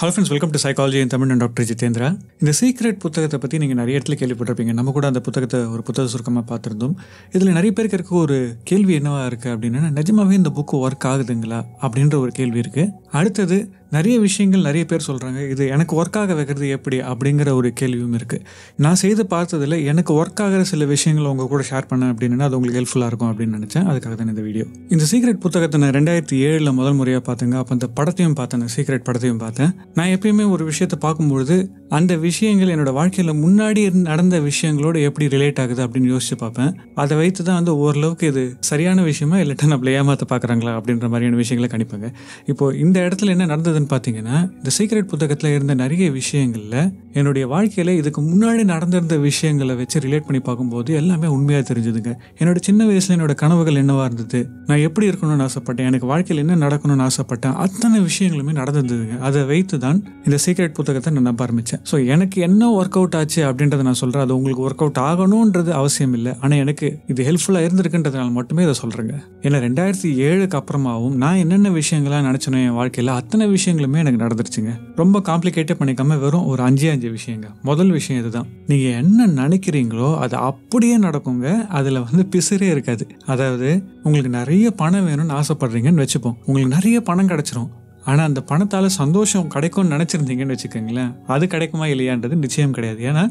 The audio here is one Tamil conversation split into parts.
Hello friends welcome to psychology in Tamil நான் டாக்டர் ஜிதேந்திரா இந்த சீக்ரெட் புத்தகத்தை பற்றி நீங்கள் நிறைய இடத்துல கேள்விப்பட்டிருப்பீங்க. நம்ம கூட அந்த புத்தகத்தை ஒரு புத்தக சுருக்கமாக பார்த்துருந்தோம். இதில் நிறைய பேருக்கு இருக்க ஒரு கேள்வி என்னவாக இருக்குது அப்படின்னா நிஜமாவே இந்த புக்கு ஒர்க் ஆகுதுங்களா? அப்படின்ற ஒரு கேள்வி இருக்குது அடுத்தது நிறைய விஷயங்கள் நிறைய பேர் சொல்கிறாங்க இது எனக்கு ஒர்க் ஆக வைக்கிறது எப்படி? அப்படிங்கிற ஒரு கேள்வியும் இருக்குது நான் செய்து பார்த்ததில் எனக்கு ஒர்க் ஆகிற சில விஷயங்கள் உங்கள் கூட ஷேர் பண்ணேன் அப்படின்னா அது உங்களுக்கு ஹெல்ப்ஃபுல்லாக இருக்கும் அப்படின்னு நினச்சேன். அதுக்காக தான் இந்த வீடியோ இந்த சீக்ரெட் புத்தகத்தை நான் ரெண்டாயிரத்தி ஏழில் முதல் முறையாக பார்த்தேங்க. அப்போ அந்த படத்தையும் பார்த்தேன் சீக்ரெட் படத்தையும் பார்த்தேன். நான் எப்பயுமே ஒரு விஷயத்தை பார்க்கும்பொழுது அந்த விஷயங்கள் என்னோட வாழ்க்கையில் முன்னாடி நடந்த விஷயங்களோட எப்படி ரிலேட் ஆகுது அப்படின்னு யோசிச்சு பார்ப்பேன். அதை வைத்து தான் வந்து ஓரளவுக்கு இது சரியான விஷயமா இல்லாட்டா நம்மளை ஏமாற்ற பார்க்குறாங்களா அப்படின்ற மாதிரியான விஷயங்களை கணிப்பாங்க. இப்போ இந்த இடத்துல என்ன நடந்ததுன்னு பார்த்தீங்கன்னா இந்த சீக்ரெட் புத்தகத்தில் இருந்த நிறைய விஷயங்களில் என்னுடைய வாழ்க்கையில் இதுக்கு முன்னாடி நடந்திருந்த விஷயங்களை வச்சு ரிலேட் பண்ணி பார்க்கும்போது எல்லாமே உண்மையாக தெரிஞ்சுதுங்க. என்னோட சின்ன வயசில் என்னோட கனவுகள் என்னவாக இருந்தது நான் எப்படி இருக்கணும்னு ஆசைப்பட்டேன் எனக்கு வாழ்க்கையில் என்ன நடக்கணும்னு ஆசைப்பட்டேன் அத்தனை விஷயங்களுமே நடந்திருந்ததுங்க. அதை வைத்து தான் இந்த சீக்ரெட் புத்தகத்தை நான் நம்ப ஆரம்பித்தேன் ஸோ எனக்கு என்ன ஒர்க் அவுட் ஆச்சு அப்படின்றத நான் சொல்கிறேன் அது உங்களுக்கு ஒர்க் அவுட் ஆகணுன்றது அவசியம் இல்லை. ஆனால் எனக்கு இது ஹெல்ப்ஃபுல்லாக இருந்திருக்குன்றதுனால மட்டுமே இதை சொல்கிறேங்க ஏன்னா ரெண்டாயிரத்தி ஏழுக்கு அப்புறமாவும் நான் என்னென்ன விஷயங்கள்லாம் நினச்சினேன் என் வாழ்க்கையில் அத்தனை விஷயங்களுமே எனக்கு நடந்துருச்சுங்க. ரொம்ப காம்ப்ளிகேட்டட் பண்ணிக்காம வெறும் ஒரு அஞ்சே அஞ்சு விஷயங்க. முதல் விஷயம் இதுதான். நீங்கள் என்ன நினைக்கிறீங்களோ அது அப்படியே நடக்குங்க. அதில் வந்து பிசிறே இருக்காது. அதாவது உங்களுக்கு நிறைய பணம் வேணும்னு ஆசைப்படுறீங்கன்னு வச்சுப்போம். உங்களுக்கு நிறைய பணம் கிடச்சிரும். ஆனால் அந்த பணத்தால் சந்தோஷம் கிடைக்கும்னு நினச்சிருந்தீங்கன்னு வச்சுக்கோங்களேன் அது கிடைக்குமா இல்லையான்றது நிச்சயம் கிடையாது. ஏன்னா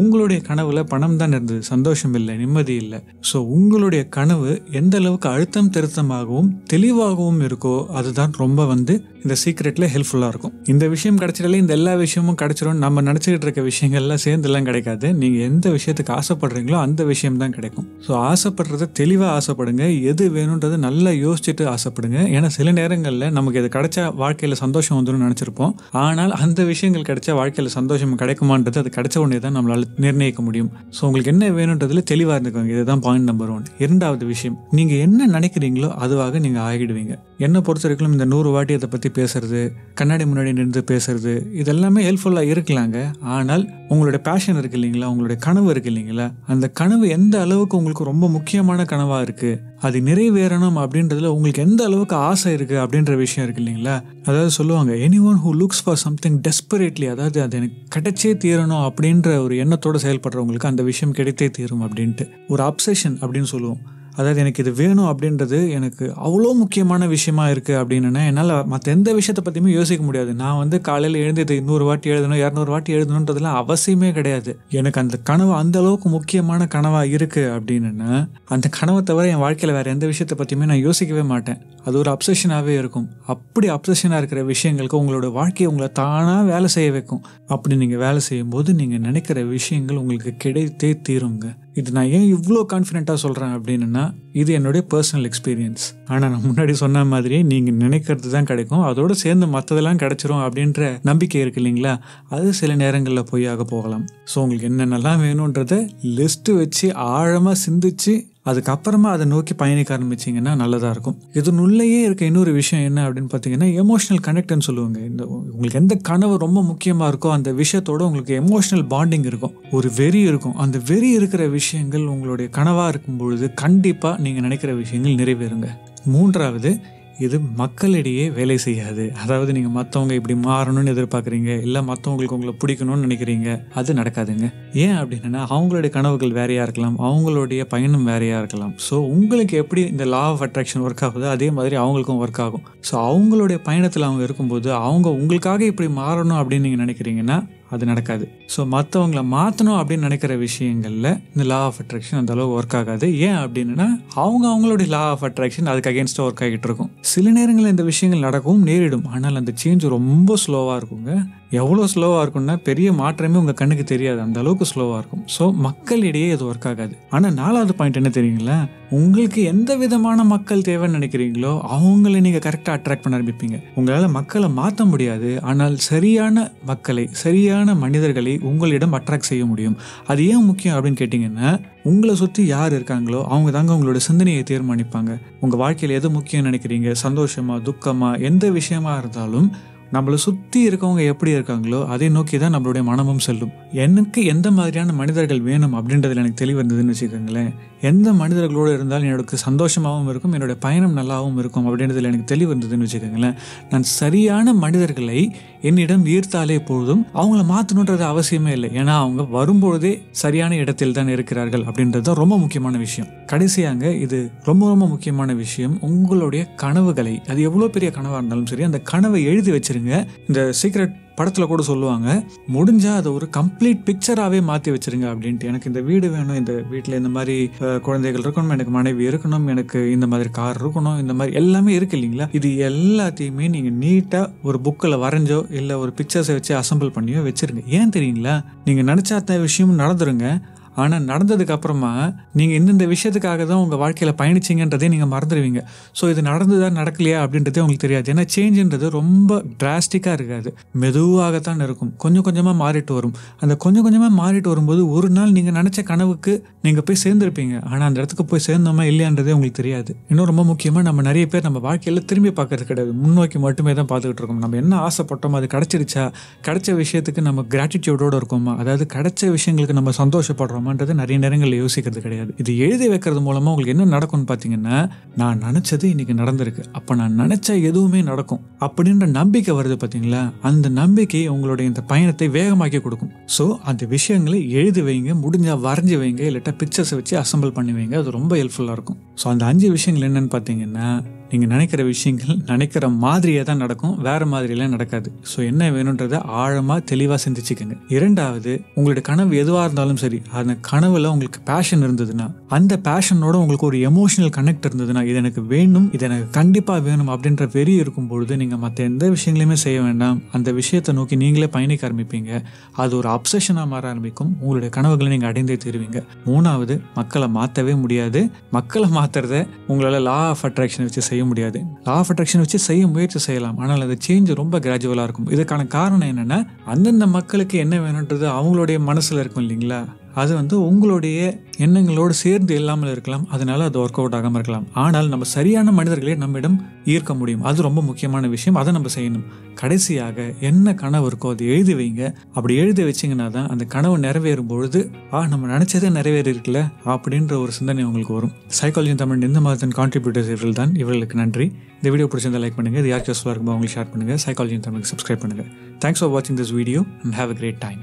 உங்களுடைய கனவுல பணம் தான் இருந்தது சந்தோஷம் இல்லை நிம்மதி இல்லை. ஸோ உங்களுடைய கனவு எந்த அளவுக்கு அழுத்தம் திருத்தமாகவும் தெளிவாகவும் இருக்கோ அதுதான் ரொம்ப வந்து இந்த சீக்ரெட்டில் ஹெல்ப்ஃபுல்லாக இருக்கும். இந்த விஷயம் கிடைச்சிட்டாலே இந்த எல்லா விஷயமும் கிடைச்சிரும். நம்ம நினச்சிக்கிட்டு இருக்க விஷயங்கள்லாம் சேர்ந்துலாம் கிடைக்காது. நீங்கள் எந்த விஷயத்துக்கு ஆசைப்படுறீங்களோ அந்த விஷயம் தான் கிடைக்கும். ஸோ ஆசைப்படுறத தெளிவாக ஆசைப்படுங்க. எது வேணுன்றதை நல்லா யோசிச்சுட்டு ஆசைப்படுங்க. ஏன்னா சில நேரங்களில் நமக்கு இது கிடைச்சா வாழ்க்கையில் சந்தோஷம் வந்துடும் நினச்சிருப்போம். ஆனால் அந்த விஷயங்கள் கிடைச்சா வாழ்க்கையில் சந்தோஷம் கிடைக்குமான்றது அது கிடைச்ச உடனே தான் நம்மளால் நிர்ணயிக்க முடியும். ஸோ உங்களுக்கு என்ன வேணுன்றதுல தெளிவாக இருந்துக்கோங்க. இதுதான் பாயிண்ட் நம்பர் ஒன் இரண்டாவது விஷயம் நீங்கள் என்ன நினைக்கிறீங்களோ அதுவாக நீங்கள் ஆகிடுவீங்க. என்னை பொறுத்த வரைக்கும் இந்த நூறு வாட்டி அதை பற்றி பேசுறது கண்ணாடி முன்னாடி நின்று பேசுறது இதெல்லாமே ஹெல்ப்ஃபுல்லாக இருக்கலாங்க. ஆனால் உங்களுடைய பேஷன் இருக்கு இல்லைங்களா? உங்களுடைய கனவு இருக்கு இல்லைங்களா? அந்த கனவு எந்த அளவுக்கு உங்களுக்கு ரொம்ப முக்கியமான கனவாக இருக்குது அது நிறைவேறணும் அப்படின்றதுல உங்களுக்கு எந்த அளவுக்கு ஆசை இருக்குது அப்படின்ற விஷயம் இருக்கு இல்லைங்களா? அதாவது சொல்லுவாங்க anyone who looks for something desperately அதாவது அது எனக்கு கிடைச்சே தீரணும் அப்படின்ற ஒரு எண்ணத்தோடு செயல்படுறவங்களுக்கு அந்த விஷயம் கிடைத்தே தீரும் அப்படின்ட்டு. ஒரு அப்சஷன் அப்படின்னு சொல்லுவோம். அதாவது எனக்கு இது வேணும் அப்படின்றது எனக்கு அவ்வளோ முக்கியமான விஷயமா இருக்குது அப்படின்னா என்னால் மற்ற எந்த விஷயத்தை பற்றியுமே யோசிக்க முடியாது. நான் வந்து காலையில் எழுந்து இது இன்னொரு வாட்டி எழுதணும் இரநூறு வாட்டி எழுதணுன்றதுலாம் அவசியமே கிடையாது. எனக்கு அந்த கனவு அந்த அளவுக்கு முக்கியமான கனவாக இருக்குது அப்படின்னா அந்த கனவை தவிர என் வாழ்க்கையில் வேறு எந்த விஷயத்தை பற்றியுமே நான் யோசிக்கவே மாட்டேன். அது ஒரு அப்சஷனாகவே இருக்கும். அப்படி அப்சஷனாக இருக்கிற விஷயங்களுக்கு உங்களோட வாழ்க்கையை உங்களை தானாக வேலை செய்ய வைக்கும். அப்படி நீங்கள் வேலை செய்யும்போது நீங்கள் நினைக்கிற விஷயங்கள் உங்களுக்கு கிடைத்தே தீருங்க. இது நான் ஏன் இவ்வளோ கான்ஃபிடென்ட்டாக சொல்கிறேன் அப்படின்னா இது என்னுடைய பர்சனல் எக்ஸ்பீரியன்ஸ் ஆனால் நான் முன்னாடி சொன்ன மாதிரியே நீங்கள் நினைக்கிறது தான் கிடைக்கும். அதோடு சேர்ந்து மற்றதெல்லாம் கிடச்சிரும் அப்படின்ற நம்பிக்கை இருக்கு இல்லைங்களா? அது சில நேரங்களில் பொய்யாக போகலாம். ஸோ உங்களுக்கு என்னென்னலாம் வேணுன்றதை லிஸ்ட்டு வச்சு ஆழமாக சிந்திச்சு அதுக்கப்புறமா அதை நோக்கி பயணிக்க ஆரம்பிச்சிங்கன்னா நல்லதாக இருக்கும். இதனுள்ளேயே இருக்க இன்னொரு விஷயம் என்ன அப்படின்னு பார்த்தீங்கன்னா எமோஷனல் கனெக்ட்னு சொல்லுவாங்க. இந்த உங்களுக்கு எந்த கனவு ரொம்ப முக்கியமாக இருக்கோ அந்த விஷயத்தோட உங்களுக்கு எமோஷனல் பாண்டிங் இருக்கும். ஒரு வெறி இருக்கும். அந்த வெறி இருக்கிற விஷயங்கள் உங்களுடைய கனவாக இருக்கும் பொழுது கண்டிப்பாக நீங்கள் நினைக்கிற விஷயங்கள் நிறைவேறுங்க. மூன்றாவது இது மக்களிடையே வேலை செய்யாது. அதாவது நீங்கள் மற்றவங்க இப்படி மாறணும்னு எதிர்பார்க்குறீங்க இல்லை மற்றவங்களுக்கு உங்களை பிடிக்கணும்னு நினைக்கிறீங்க அது நடக்காதுங்க. ஏன் அப்படின்னா அவங்களுடைய கனவுகள் வேறையாக இருக்கலாம் அவங்களுடைய பயணம் வேறையாக இருக்கலாம். ஸோ உங்களுக்கு எப்படி இந்த லா ஆஃப் அட்ராக்ஷன் ஒர்க் ஆகுதோ அதே மாதிரி அவங்களுக்கும் ஒர்க் ஆகும். ஸோ அவங்களுடைய பயணத்தில் அவங்க இருக்கும்போது அவங்க உங்களுக்காக இப்படி மாறணும் அப்படின்னு நீங்கள் நினைக்கிறீங்கன்னா அது நடக்காது. ஸோ மற்றவங்கள மாற்றணும் அப்படின்னு நினைக்கிற விஷயங்களில் இந்த லா ஆஃப் அட்ராக்ஷன் அந்த அளவு ஒர்க் ஆகாது. ஏன் அப்படின்னா அவங்க அவங்களுடைய லா ஆஃப் அட்ராக்ஷன் அதுக்கு அகேன்ஸ்டாக ஒர்க் ஆகிட்டு இருக்கும். சில நேரங்களில் இந்த விஷயங்கள் நடக்கவும் நேரிடும். ஆனால் அந்த சேஞ்ச் ரொம்ப ஸ்லோவாக இருக்குங்க. எவ்வளோ ஸ்லோவாக இருக்கும்னா பெரிய மாற்றமே உங்கள் கண்ணுக்கு தெரியாது. அந்த அளவுக்கு ஸ்லோவாக இருக்கும். ஸோ மக்களிடையே இது ஒர்க் ஆகாது. ஆனால் நாலாவது பாயிண்ட் என்ன தெரியுங்களா? உங்களுக்கு எந்த விதமான மக்கள் தேவைன்னு நினைக்கிறீங்களோ அவங்கள நீங்கள் கரெக்டாக அட்ராக்ட் பண்ண ஆரம்பிப்பீங்க. உங்களால் மக்களை மாற்ற முடியாது. ஆனால் சரியான மக்களை சரியான மனிதர்களை உங்களிடம் அட்ராக்ட் செய்ய முடியும். அது ஏன் முக்கியம் அப்படின்னு கேட்டிங்கன்னா உங்களை சுற்றி யார் இருக்காங்களோ அவங்க தாங்க உங்களோட சிந்தனையை தீர்மானிப்பாங்க. உங்கள் வாழ்க்கையில் எது முக்கியம் நினைக்கிறீங்க? சந்தோஷமாக துக்கமாக எந்த விஷயமா இருந்தாலும் நம்மளை சுற்றி இருக்கவங்க எப்படி இருக்காங்களோ அதை நோக்கி தான் நம்மளுடைய மனமும் செல்லும். எனக்கு எந்த மாதிரியான மனிதர்கள் வேணும் அப்படின்றதுல எனக்கு தெளிவு இருந்ததுன்னு வச்சுக்கோங்களேன். எந்த மனிதர்களோடு இருந்தாலும் எனக்கு சந்தோஷமாகவும் இருக்கும் என்னோட பயணம் நல்லாவும் இருக்கும் அப்படின்றதுல எனக்கு தெளிவு இருந்ததுன்னு வச்சுக்கோங்களேன். நான் சரியான மனிதர்களை என்னிடம் ஈர்த்தாலே போதும் அவங்கள மாற்றணுன்றது அவசியமே இல்லை. ஏன்னா அவங்க வரும்பொழுதே சரியான இடத்தில் தான் இருக்கிறார்கள் அப்படின்றது தான் ரொம்ப முக்கியமான விஷயம். கடைசியாங்க இது ரொம்ப ரொம்ப முக்கியமான விஷயம் உங்களுடைய கனவுகளை அது எவ்வளோ பெரிய கனவாக இருந்தாலும் சரி அந்த கனவை எழுதி வச்சு வச்சிருங்க. இந்த சீக்ரெட் படத்தில் கூட சொல்லுவாங்க முடிஞ்சால் அதை ஒரு கம்ப்ளீட் பிக்சராகவே மாற்றி வச்சிருங்க அப்படின்ட்டு. எனக்கு இந்த வீடு வேணும் இந்த வீட்டில் இந்த மாதிரி குழந்தைகள் இருக்கணும் எனக்கு மனைவி இருக்கணும் எனக்கு இந்த மாதிரி கார் இருக்கணும் இந்த மாதிரி எல்லாமே இருக்கு இல்லைங்களா? இது எல்லாத்தையுமே நீங்கள் நீட்டாக ஒரு புக்கில் வரைஞ்சோ இல்லை ஒரு பிக்சர்ஸை வச்சு அசம்பிள் பண்ணியோ வச்சுருங்க. ஏன் தெரியுங்களா? நீங்கள் நினச்சாத்த விஷயமும் விஷயம் நடந்துருங்க. ஆனால் நடந்ததுக்கு அப்புறமா நீங்கள் இந்தந்த விஷயத்துக்காக தான் உங்கள் வாழ்க்கையில் பயணிச்சிங்கன்றதே நீங்கள் மறந்துடுவீங்க ஸோ இது நடந்ததா நடக்கலையா அப்படின்றதே உங்களுக்கு தெரியாது. ஏன்னா சேஞ்சுன்றது ரொம்ப டிராஸ்டிக்காக இருக்காது. மெதுவாகத்தான் இருக்கும். கொஞ்சம் கொஞ்சமாக மாறிட்டு வரும். அந்த கொஞ்சம் கொஞ்சமாக மாறிட்டு வரும்போது ஒரு நாள் நீங்கள் நினச்ச கனவுக்கு நீங்கள் போய் சேர்ந்துருப்பீங்க. ஆனால் அந்த இடத்துக்கு போய் சேர்ந்தோமா இல்லையான்றதே உங்களுக்கு தெரியாது. இன்னும் ரொம்ப முக்கியமாக நம்ம நிறைய பேர் நம்ம வாழ்க்கையில் திரும்பி பார்க்கறது கிடையாது. முன்னோக்கி மட்டுமே தான் பார்த்துக்கிட்டு இருக்கோம். நம்ம என்ன ஆசைப்பட்டோமோ அது கிடச்சிருச்சா கிடைச்ச விஷயத்துக்கு நம்ம கிராட்டிடியூடோடு இருக்கோமா? அதாவது கிடைச்ச விஷயங்களுக்கு நம்ம சந்தோஷப்படுறோம்? சந்தோஷப்படுறோமான்றது நிறைய நேரங்களில் யோசிக்கிறது கிடையாது. இது எழுதி வைக்கிறது மூலமாக உங்களுக்கு என்ன நடக்கும்னு பார்த்தீங்கன்னா நான் நினச்சது இன்னைக்கு நடந்திருக்கு. அப்போ நான் நினச்ச எதுவுமே நடக்கும். அப்படின்ற நம்பிக்கை வருது பார்த்தீங்களா? அந்த நம்பிக்கை உங்களுடைய இந்த பயணத்தை வேகமாக்கி கொடுக்கும். ஸோ அந்த விஷயங்களை எழுதி வைங்க முடிஞ்சால் வரைஞ்சி வைங்க இல்லாட்டா பிக்சர்ஸை வச்சு அசம்பிள் பண்ணி வைங்க. அது ரொம்ப ஹெல்ப்ஃபுல்லாக இருக்கும். ஸோ அந்த அஞ்சு விஷயங்கள் என்னன்னு பார்த்தீங்கன்னா நீங்கள் நினைக்கிற விஷயங்கள் நினைக்கிற மாதிரியே தான் நடக்கும். வேறு மாதிரியெல்லாம் நடக்காது. ஸோ என்ன வேணுன்றதை ஆழமாக தெளிவாக சிந்திச்சுக்கோங்க. இரண்டாவது உங்களுடைய கனவு எதுவாக இருந்தாலும் சரி அந்த கனவுல உங்களுக்கு பேஷன் இருந்ததுன்னா அந்த பேஷனோட உங்களுக்கு ஒரு எமோஷனல் கனெக்ட் இருந்ததுன்னா இது எனக்கு வேணும் இது எனக்கு கண்டிப்பாக வேணும் அப்படின்ற வெறி இருக்கும் பொழுது நீங்கள் மற்ற எந்த விஷயங்களையுமே செய்ய வேண்டாம். அந்த விஷயத்தை நோக்கி நீங்களே பயணிக்க ஆரம்பிப்பீங்க. அது ஒரு அப்சஷனாக மாற ஆரம்பிக்கும். உங்களுடைய கனவுகளை நீங்கள் அடைந்தே தருவீங்க. மூணாவது மக்களை மாற்றவே முடியாது. மக்களை மாற்றுறத உங்களால் லா ஆஃப் அட்ராக்ஷன் வச்சு செய்ய முடியாது. லா ஆஃப் அட்ராக்ஷன் வச்சு செய்ய முயற்சி செய்யலாம். ஆனால் அது சேஞ்ச் ரொம்ப கிராஜுவலாக இருக்கும். இதுக்கான காரணம் என்னென்னா அந்தந்த மக்களுக்கு என்ன வேணுன்றது அவங்களுடைய மனசில் இருக்கும் இல்லைங்களா? அது வந்து உங்களுடைய எண்ணங்களோடு சேர்ந்து இல்லாமல் இருக்கலாம். அதனால அது ஒர்க் அவுட் ஆகாமல் இருக்கலாம். ஆனால் நம்ம சரியான மனிதர்களை நம்மிடம் ஈர்க்க முடியும். அது ரொம்ப முக்கியமான விஷயம். அதை நம்ம செய்யணும். கடைசியாக என்ன கனவு இருக்கோ அதை எழுதி வைங்க. அப்படி எழுதி வச்சிங்கன்னா தான் அந்த கனவு நிறைவேறும் பொழுது ஆ நம்ம நினச்சதே நிறைவேறிருக்குல்ல? அப்படின்ற ஒரு சிந்தனை உங்களுக்கு வரும். சைக்காலஜி தமிழ் இந்த மாதத்தின் கான்ட்ரிபியூட்டர்ஸ் இவர்கள் தான். இவர்களுக்கு நன்றி. இந்த வீடியோ பிடிச்சிருந்தா லைக் பண்ணுங்கள் இது யார் யூஸ்ஃபுல்லாக இருக்கும்போது உங்களுக்கு ஷேர் பண்ணுங்கள் சைக்காலஜி தமிழுக்கு சப்ஸ்கிரைப் பண்ணுங்கள் தேங்க்ஸ் ஃபார் வாட்சிங் this video and have a great time